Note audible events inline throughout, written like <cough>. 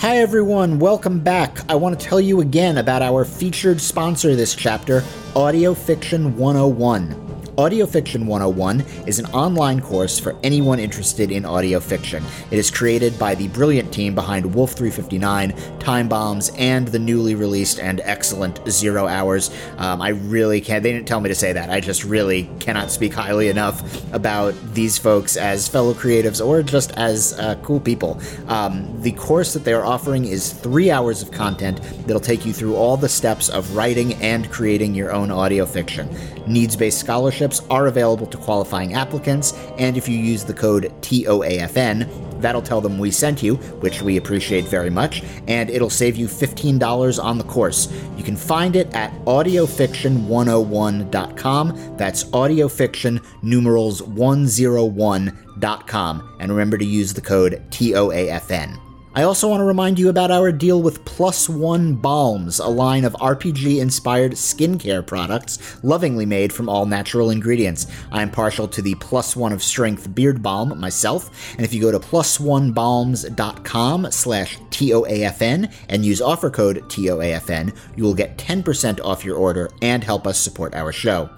Hi, everyone. Welcome back. I want to tell you again about our featured sponsor this chapter, Audio Fiction 101. Audio Fiction 101 is an online course for anyone interested in audio fiction. It is created by the brilliant team behind Wolf 359, Time Bombs, and the newly released and excellent Zero Hours. Um, I really can't, they didn't tell me to say that. I just really cannot speak highly enough about these folks as fellow creatives or just as uh, cool people. Um, the course that they are offering is three hours of content that'll take you through all the steps of writing and creating your own audio fiction. Needs based scholarships are available to qualifying applicants, and if you use the code TOAFN, that'll tell them we sent you, which we appreciate very much, and it'll save you $15 on the course. You can find it at audiofiction101.com. That's audiofiction numerals 101.com. And remember to use the code TOAFN. I also want to remind you about our deal with Plus One Balms, a line of RPG inspired skincare products lovingly made from all natural ingredients. I am partial to the Plus One of Strength Beard Balm myself, and if you go to plusonebalms.com slash TOAFN and use offer code TOAFN, you will get 10% off your order and help us support our show.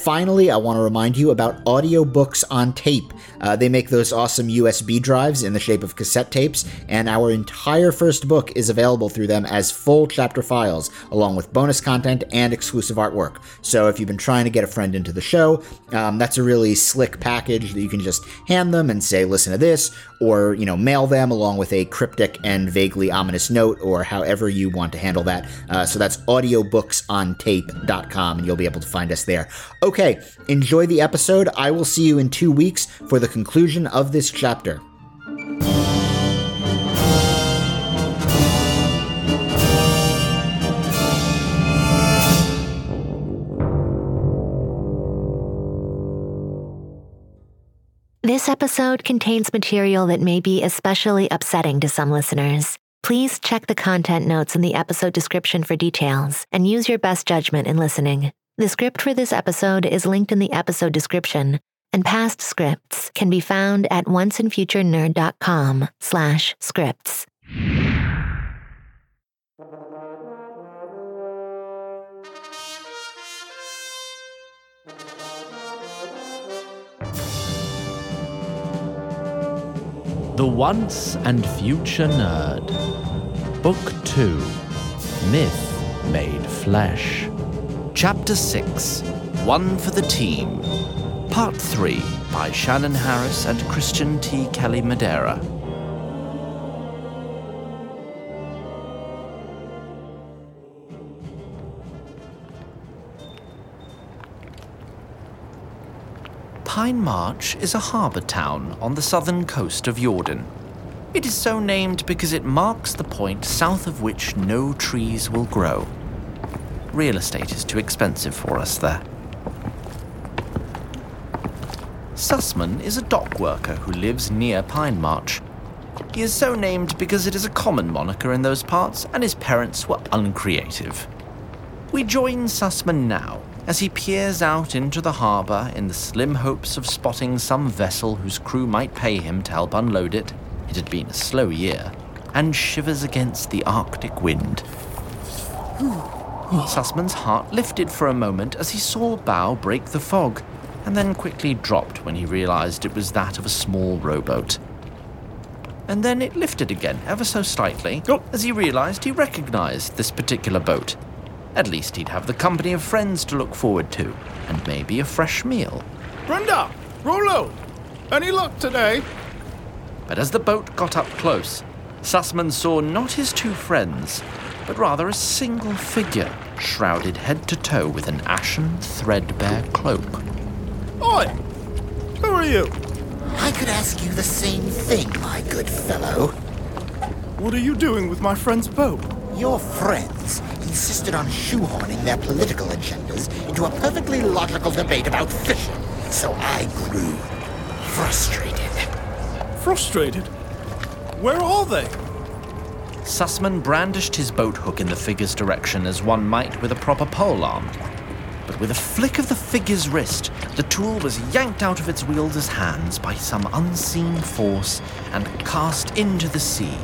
Finally, I want to remind you about audiobooks on tape. Uh, they make those awesome USB drives in the shape of cassette tapes, and our entire first book is available through them as full chapter files, along with bonus content and exclusive artwork. So if you've been trying to get a friend into the show, um, that's a really slick package that you can just hand them and say, listen to this, or you know, mail them along with a cryptic and vaguely ominous note, or however you want to handle that. Uh, so that's audiobooksontape.com, and you'll be able to find us there. Okay, enjoy the episode. I will see you in two weeks for the conclusion of this chapter. This episode contains material that may be especially upsetting to some listeners. Please check the content notes in the episode description for details and use your best judgment in listening. The script for this episode is linked in the episode description, and past scripts can be found at onceandfuturenerd.com slash scripts. The Once and Future Nerd. Book 2 Myth Made Flesh. Chapter 6 One for the Team. Part 3 by Shannon Harris and Christian T. Kelly Madera. Pine March is a harbour town on the southern coast of Jordan. It is so named because it marks the point south of which no trees will grow. Real estate is too expensive for us there. Sussman is a dock worker who lives near Pine March. He is so named because it is a common moniker in those parts and his parents were uncreative. We join Sussman now as he peers out into the harbour in the slim hopes of spotting some vessel whose crew might pay him to help unload it. It had been a slow year, and shivers against the Arctic wind. Sussman's heart lifted for a moment as he saw bow break the fog, and then quickly dropped when he realized it was that of a small rowboat. And then it lifted again, ever so slightly, oh. as he realized he recognized this particular boat. At least he'd have the company of friends to look forward to, and maybe a fresh meal. Brenda! Rollo! Any luck today? But as the boat got up close, Sussman saw not his two friends, but rather a single figure shrouded head to toe with an ashen, threadbare cloak. Oi! Who are you? I could ask you the same thing, my good fellow. What are you doing with my friend's boat? Your friends insisted on shoehorning their political agendas into a perfectly logical debate about fishing, so I grew frustrated. Frustrated? Where are they? Sussman brandished his boat hook in the figure's direction as one might with a proper pole arm. But with a flick of the figure's wrist, the tool was yanked out of its wielder's hands by some unseen force and cast into the sea.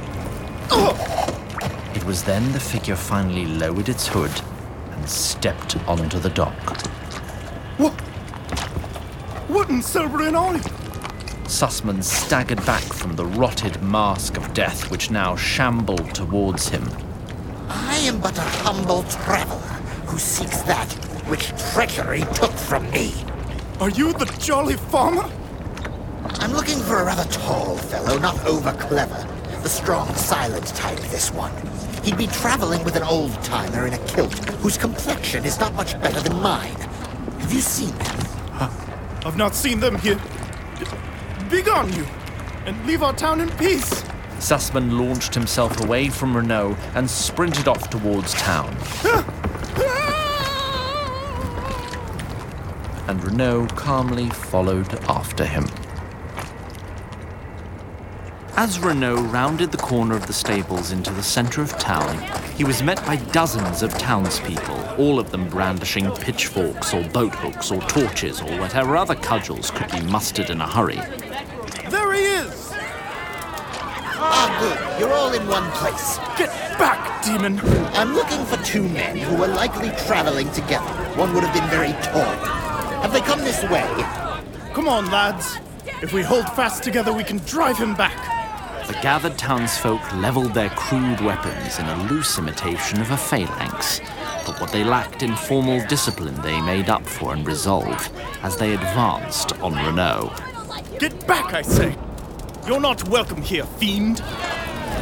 It was then the figure finally lowered its hood and stepped onto the dock. What? What in silver and oil? Sussman staggered back from the rotted mask of death which now shambled towards him. I am but a humble traveler who seeks that which treachery took from me. Are you the jolly farmer? I'm looking for a rather tall fellow, not over clever. The strong, silent type, this one. He'd be traveling with an old timer in a kilt whose complexion is not much better than mine. Have you seen them? I've not seen them here. Begone you, and leave our town in peace. Sussman launched himself away from Renault and sprinted off towards town. And Renault calmly followed after him. As Renault rounded the corner of the stables into the centre of town, he was met by dozens of townspeople, all of them brandishing pitchforks or boat hooks or torches or whatever other cudgels could be mustered in a hurry. There he is! Ah, good. You're all in one place. Get back, demon! I'm looking for two men who were likely traveling together. One would have been very tall. Have they come this way? Come on, lads. If we hold fast together, we can drive him back. The gathered townsfolk leveled their crude weapons in a loose imitation of a phalanx, but what they lacked in formal discipline they made up for in resolve as they advanced on Renault. Get back, I say! You're not welcome here, fiend!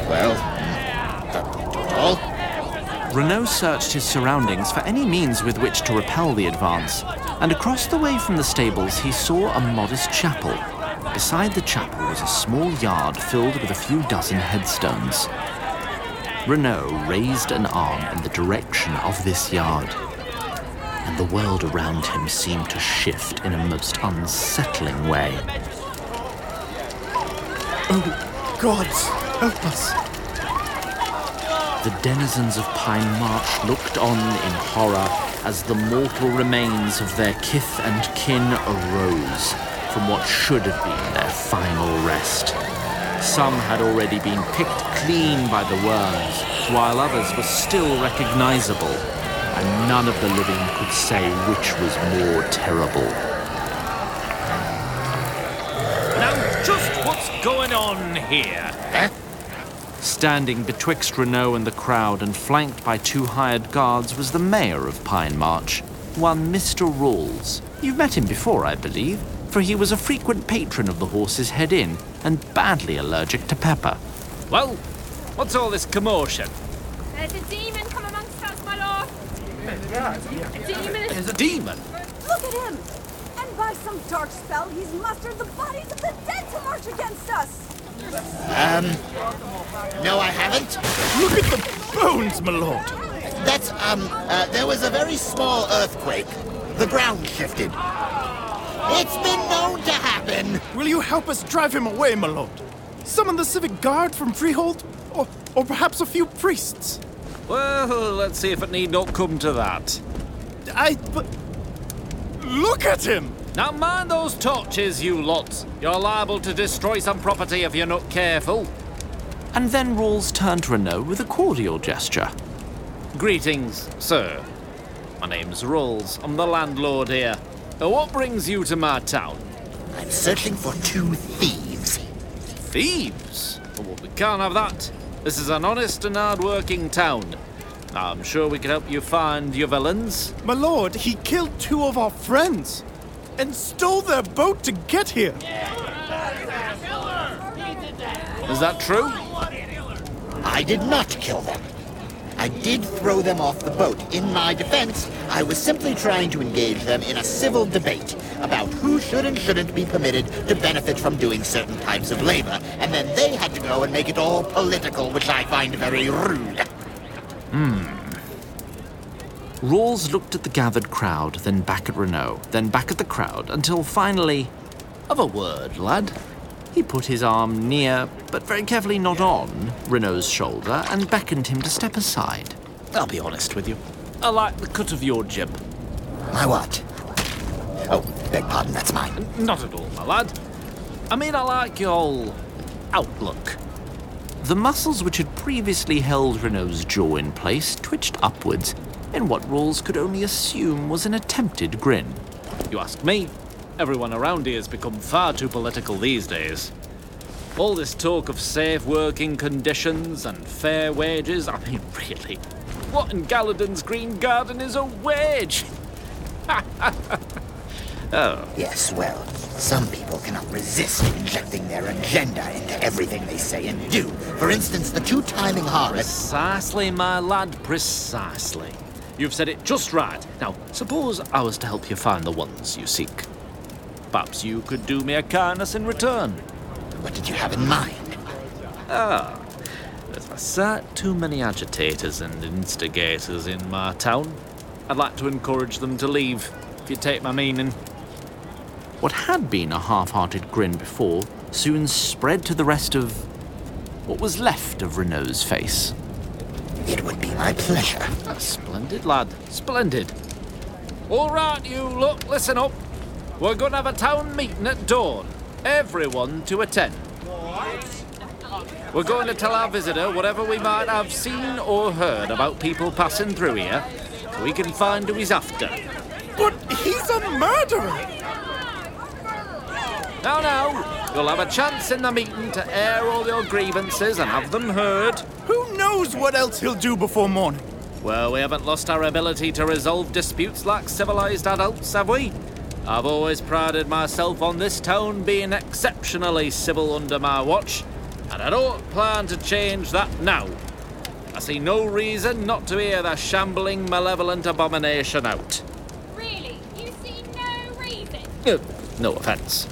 Well, uh, that all? Renault searched his surroundings for any means with which to repel the advance, and across the way from the stables he saw a modest chapel Beside the chapel was a small yard filled with a few dozen headstones. Renault raised an arm in the direction of this yard, and the world around him seemed to shift in a most unsettling way. Oh, gods, help us. The denizens of Pine March looked on in horror as the mortal remains of their kith and kin arose from what should have been their final rest. Some had already been picked clean by the worms, while others were still recognizable, and none of the living could say which was more terrible. Here? Huh? Standing betwixt Renault and the crowd and flanked by two hired guards was the mayor of Pine March, one Mr. Rawls. You've met him before, I believe for he was a frequent patron of the Horse's Head Inn and badly allergic to pepper. Well, what's all this commotion? There's a demon come amongst us, my lord. A demon. There's a demon. Look at him! And by some dark spell, he's mustered the bodies of the dead to march against us! Um, no, I haven't. Look at the bones, my lord. That's, um, uh, there was a very small earthquake. The ground shifted. It's been known to happen. Will you help us drive him away, my lord? Summon the civic guard from Freehold? Or, or perhaps a few priests? Well, let's see if it need not come to that. I. But. Look at him! Now mind those torches, you lot. You're liable to destroy some property if you're not careful. And then Rawls turned to Renault with a cordial gesture. Greetings, sir. My name's Rawls. I'm the landlord here. What brings you to my town? I'm searching for two thieves. Thieves? Well, we can't have that. This is an honest and hard-working town. I'm sure we can help you find your villains. My lord, he killed two of our friends and stole their boat to get here. Is that true? I did not kill them. I did throw them off the boat. In my defense, I was simply trying to engage them in a civil debate about who should and shouldn't be permitted to benefit from doing certain types of labor, and then they had to go and make it all political, which I find very rude. Hmm. Rawls looked at the gathered crowd, then back at Renault, then back at the crowd, until finally. Of a word, lad. He put his arm near, but very carefully not on, Renault's shoulder and beckoned him to step aside. I'll be honest with you. I like the cut of your jib. My what? Oh, beg pardon, that's mine. Not at all, my lad. I mean, I like your outlook. The muscles which had previously held Renault's jaw in place twitched upwards in what Rawls could only assume was an attempted grin. You ask me, everyone around here has become far too political these days. All this talk of safe working conditions and fair wages, I mean, <laughs> really, what in Galladon's Green Garden is a wage? <laughs> oh. Yes, well, some people cannot resist injecting their agenda into everything they say and do. For instance, the two-timing harlot. Precisely, my lad, precisely. You've said it just right. Now, suppose I was to help you find the ones you seek. Perhaps you could do me a kindness in return. What did you have in mind? Ah, there's a sight too many agitators and instigators in my town. I'd like to encourage them to leave, if you take my meaning. What had been a half hearted grin before soon spread to the rest of what was left of Renault's face. It would be my pleasure. Splendid, lad. Splendid. All right, you look, listen up. We're going to have a town meeting at dawn. Everyone to attend. We're going to tell our visitor whatever we might have seen or heard about people passing through here. So we can find who he's after. But he's a murderer! Now, now, you'll have a chance in the meeting to air all your grievances and have them heard. Who knows what else he'll do before morning? Well, we haven't lost our ability to resolve disputes like civilized adults, have we? I've always prided myself on this town being exceptionally civil under my watch, and I don't plan to change that now. I see no reason not to hear the shambling, malevolent abomination out. Really? You see no reason? Uh, no offence.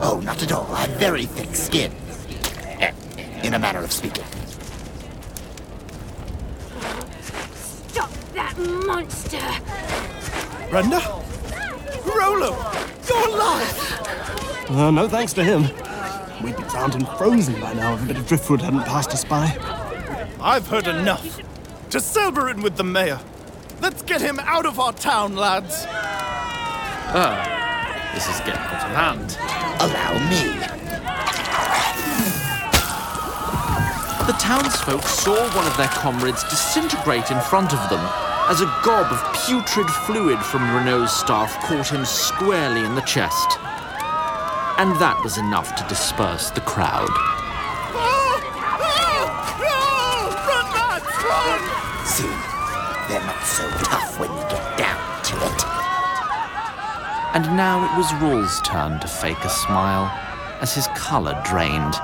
Oh, not at all. I have very thick skin. In a manner of speaking. Stop that monster! Brenda? Rolo! You're alive! Uh, no thanks to him. We'd be drowned and frozen by now if a bit of driftwood hadn't passed us by. I've heard enough. To Selberin with the mayor. Let's get him out of our town, lads. Ah, this is getting out of hand. Allow me. The townsfolk saw one of their comrades disintegrate in front of them as a gob of putrid fluid from Renault's staff caught him squarely in the chest. And that was enough to disperse the crowd. Run, lads, run! See, they're not so tough when you get down to it. And now it was Rawls' turn to fake a smile as his colour drained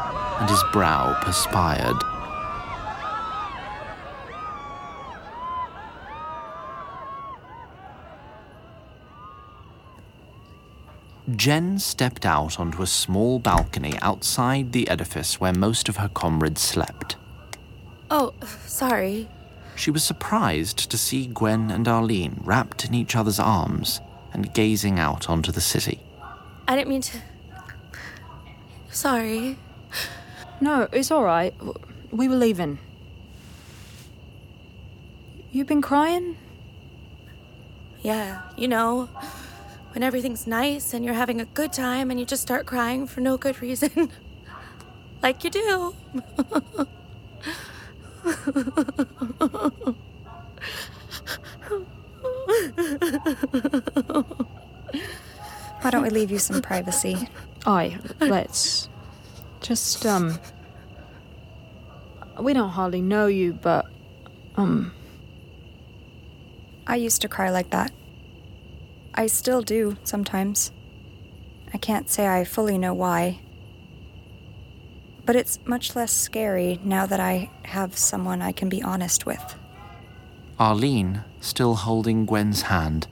and his brow perspired. Jen stepped out onto a small balcony outside the edifice where most of her comrades slept. Oh, sorry. She was surprised to see Gwen and Arlene wrapped in each other's arms and gazing out onto the city. I didn't mean to. Sorry. No, it's all right. We were leaving. You've been crying? Yeah, you know, when everything's nice and you're having a good time and you just start crying for no good reason. <laughs> like you do. Why don't we leave you some privacy? Aye, let's. Just, um. We don't hardly know you, but. Um. I used to cry like that. I still do sometimes. I can't say I fully know why. But it's much less scary now that I have someone I can be honest with. Arlene, still holding Gwen's hand,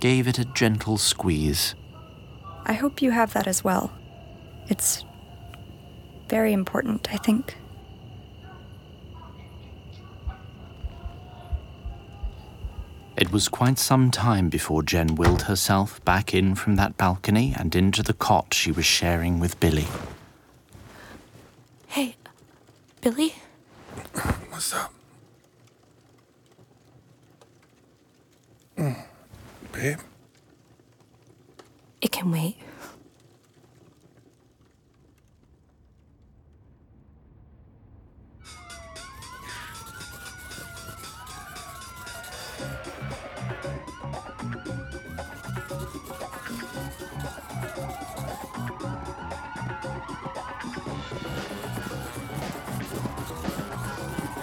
gave it a gentle squeeze. I hope you have that as well. It's very important, I think. It was quite some time before Jen willed herself back in from that balcony and into the cot she was sharing with Billy. Hey, Billy? What's up? Hmm, babe? It can wait.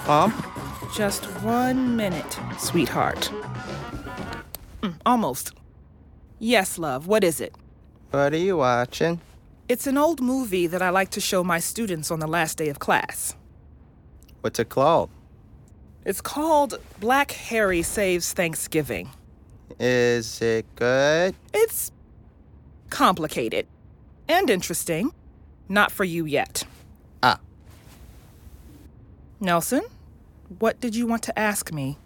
Mom? Just one minute, sweetheart. Mm, almost. Yes, love, what is it? What are you watching? It's an old movie that I like to show my students on the last day of class. What's it called? It's called Black Harry Saves Thanksgiving. Is it good? It's complicated and interesting. Not for you yet. Ah. Nelson, what did you want to ask me?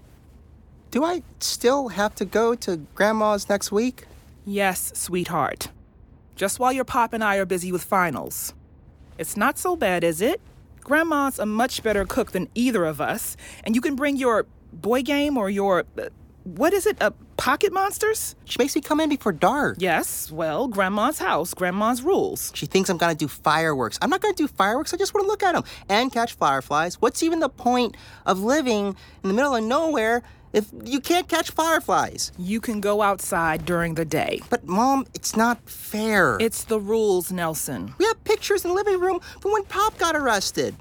Do I still have to go to Grandma's next week? Yes, sweetheart. Just while your pop and I are busy with finals. It's not so bad, is it? Grandma's a much better cook than either of us, and you can bring your boy game or your. Uh, what is it? Uh, pocket monsters? She makes me come in before dark. Yes, well, Grandma's house, Grandma's rules. She thinks I'm gonna do fireworks. I'm not gonna do fireworks, I just wanna look at them and catch fireflies. What's even the point of living in the middle of nowhere if you can't catch fireflies? You can go outside during the day. But, Mom, it's not fair. It's the rules, Nelson. We have pictures in the living room from when Pop got arrested.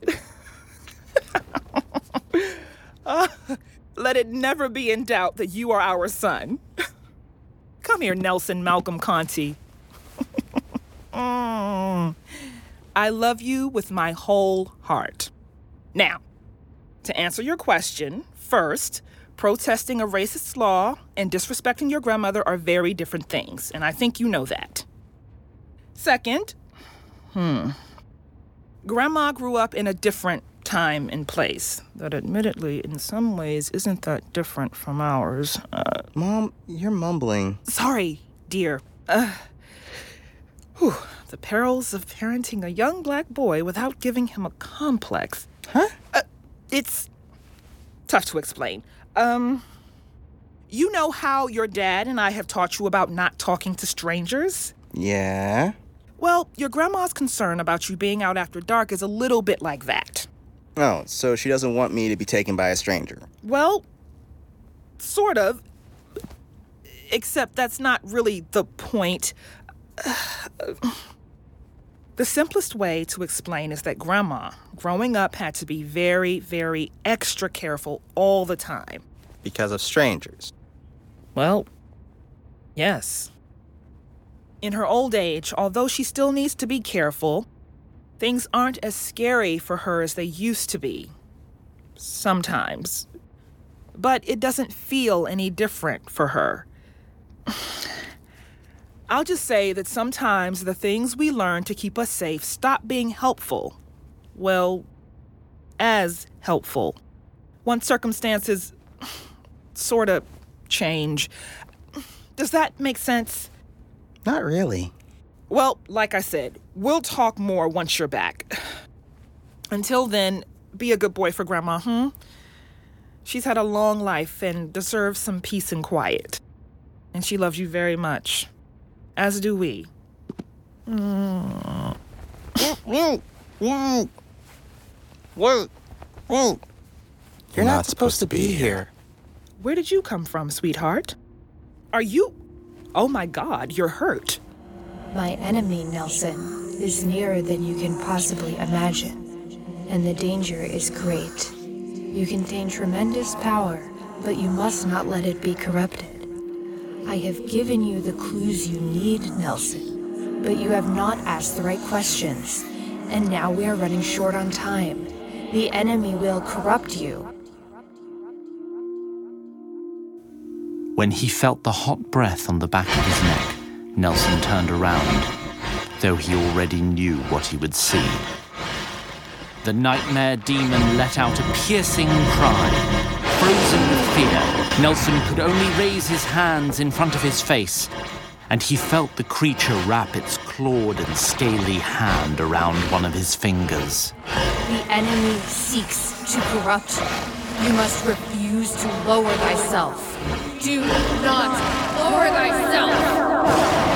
uh, <laughs> <laughs> let it never be in doubt that you are our son. <laughs> Come here, Nelson Malcolm Conti. mm. <laughs> I love you with my whole heart. Now, to answer your question, first, protesting a racist law and disrespecting your grandmother are very different things, and I think you know that. Second, hmm, grandma grew up in a different time and place that admittedly, in some ways, isn't that different from ours. Uh, Mom, you're mumbling. Sorry, dear. Uh, whew, the perils of parenting a young black boy without giving him a complex. Huh? Uh, it's tough to explain. Um, you know how your dad and I have taught you about not talking to strangers? Yeah. Well, your grandma's concern about you being out after dark is a little bit like that. Oh, so she doesn't want me to be taken by a stranger? Well, sort of. Except that's not really the point. <sighs> The simplest way to explain is that grandma, growing up, had to be very, very extra careful all the time. Because of strangers? Well, yes. In her old age, although she still needs to be careful, things aren't as scary for her as they used to be. Sometimes. But it doesn't feel any different for her. <sighs> I'll just say that sometimes the things we learn to keep us safe stop being helpful. Well, as helpful. Once circumstances <sighs> sort of change. Does that make sense? Not really. Well, like I said, we'll talk more once you're back. <sighs> Until then, be a good boy for Grandma, hmm? She's had a long life and deserves some peace and quiet. And she loves you very much as do we. Mm. What? You're, You're not, not supposed, supposed to be here. Where did you come from, sweetheart? Are you. Oh my god, you're hurt. My enemy, Nelson, is nearer than you can possibly imagine, and the danger is great. You contain tremendous power, but you must not let it be corrupted. I have given you the clues you need, Nelson, but you have not asked the right questions, and now we are running short on time. The enemy will corrupt you. When he felt the hot breath on the back of his neck, Nelson turned around, though he already knew what he would see. The nightmare demon let out a piercing cry Frozen with fear, Nelson could only raise his hands in front of his face, and he felt the creature wrap its clawed and scaly hand around one of his fingers. The enemy seeks to corrupt you. Must refuse to lower thyself. Do not lower thyself!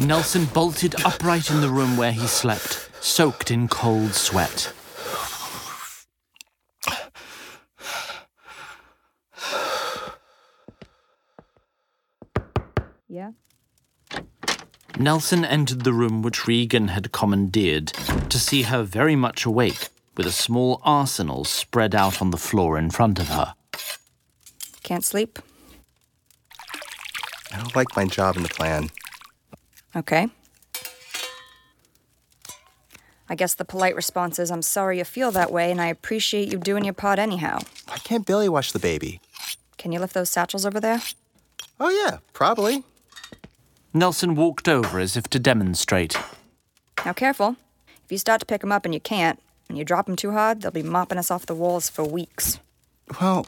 Nelson bolted upright in the room where he slept, soaked in cold sweat. Yeah? Nelson entered the room which Regan had commandeered to see her very much awake, with a small arsenal spread out on the floor in front of her. Can't sleep? I don't like my job in the plan. Okay. I guess the polite response is I'm sorry you feel that way, and I appreciate you doing your part anyhow. Why can't Billy wash the baby? Can you lift those satchels over there? Oh, yeah, probably. Nelson walked over as if to demonstrate. Now, careful. If you start to pick 'em up and you can't, and you drop 'em too hard, they'll be mopping us off the walls for weeks. Well,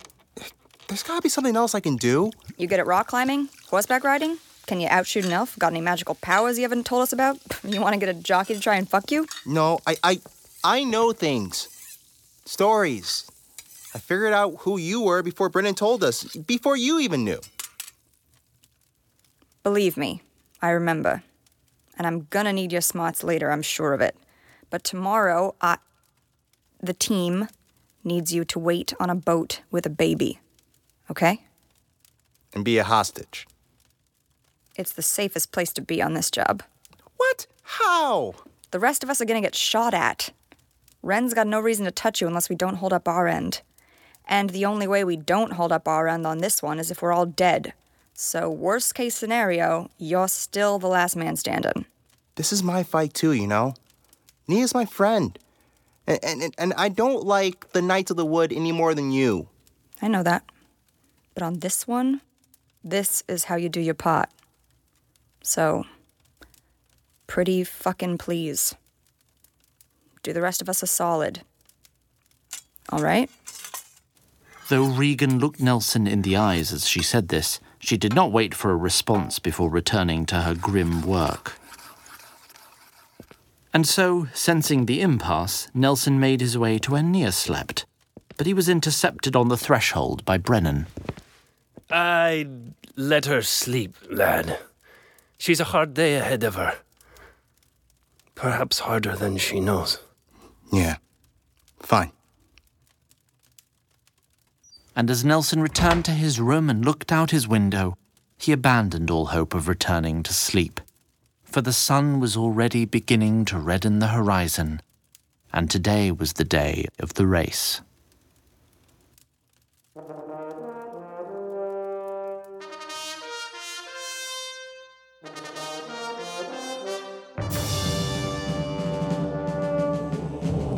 there's gotta be something else I can do. You good at rock climbing? Horseback riding? Can you outshoot an elf? Got any magical powers you haven't told us about? <laughs> You want to get a jockey to try and fuck you? No, I, I, I know things. Stories. I figured out who you were before Brennan told us, before you even knew. Believe me, I remember. And I'm gonna need your smarts later, I'm sure of it. But tomorrow, I. The team needs you to wait on a boat with a baby. Okay? And be a hostage. It's the safest place to be on this job. What? How? The rest of us are gonna get shot at. Ren's got no reason to touch you unless we don't hold up our end. And the only way we don't hold up our end on this one is if we're all dead. So, worst case scenario, you're still the last man standing. This is my fight too, you know? Nia's my friend. And, and, and I don't like the Knights of the Wood any more than you. I know that. But on this one, this is how you do your part. So, pretty fucking please. Do the rest of us a solid. All right? Though Regan looked Nelson in the eyes as she said this, she did not wait for a response before returning to her grim work. And so, sensing the impasse, Nelson made his way to where Nia slept. But he was intercepted on the threshold by Brennan. I let her sleep, lad. She's a hard day ahead of her. Perhaps harder than she knows. Yeah. Fine. And as Nelson returned to his room and looked out his window, he abandoned all hope of returning to sleep. For the sun was already beginning to redden the horizon, and today was the day of the race.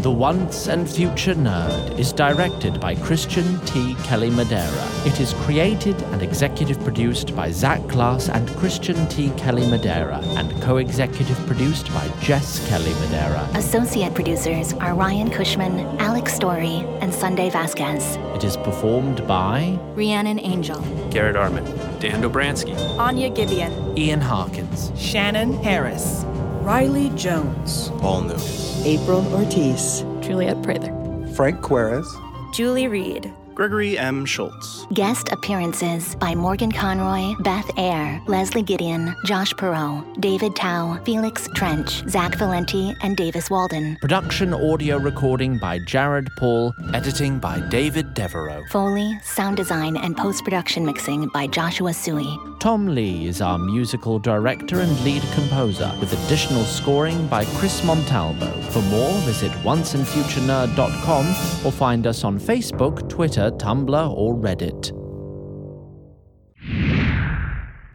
The Once and Future Nerd is directed by Christian T. Kelly Madera. It is created and executive produced by Zach Glass and Christian T. Kelly Madera, and co executive produced by Jess Kelly Madera. Associate producers are Ryan Cushman, Alex Story, and Sunday Vasquez. It is performed by Rhiannon Angel, Garrett Arman, Dan Dobransky, Anya Gibeon, Ian Harkins, Shannon Harris, Riley Jones, Paul Nunes, April Ortiz, Juliet Prather, Frank Quarez, Julie Reed, Gregory M. Schultz. Guest appearances by Morgan Conroy, Beth Eyre, Leslie Gideon, Josh Perot, David Tao, Felix Trench, Zach Valenti, and Davis Walden. Production audio recording by Jared Paul, editing by David Devereaux. Foley, sound design, and post production mixing by Joshua Sui. Tom Lee is our musical director and lead composer, with additional scoring by Chris Montalvo. For more, visit onceandfuturenerd.com or find us on Facebook, Twitter, Tumblr, or Reddit.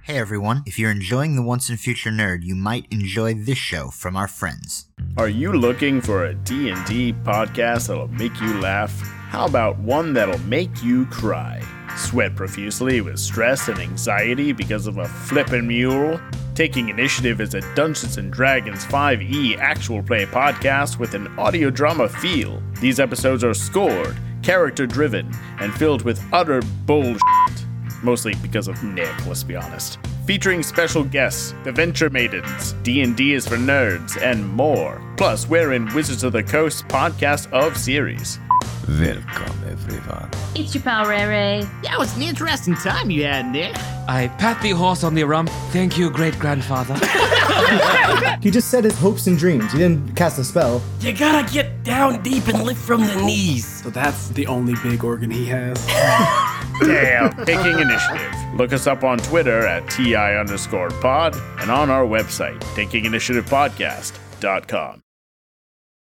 Hey everyone, if you're enjoying the Once and Future Nerd, you might enjoy this show from our friends. Are you looking for a D&D podcast that'll make you laugh? How about one that'll make you cry? Sweat profusely with stress and anxiety because of a flippin' mule? Taking Initiative is a Dungeons and Dragons 5e actual play podcast with an audio drama feel. These episodes are scored, character driven, and filled with utter bullshit. Mostly because of Nick, let's be honest. Featuring special guests, the Venture Maidens, D&D is for nerds, and more. Plus, we're in Wizards of the Coast podcast of series. Welcome, everyone. It's your pal Ray Ray. That was an interesting time you had, Nick. I pat the horse on the rump. Thank you, great grandfather. <laughs> he just said his hopes and dreams. He didn't cast a spell. You gotta get down deep and lift from the knees. So that's the only big organ he has. <laughs> Damn, taking initiative. Look us up on Twitter at TI underscore pod and on our website, takinginitiativepodcast.com.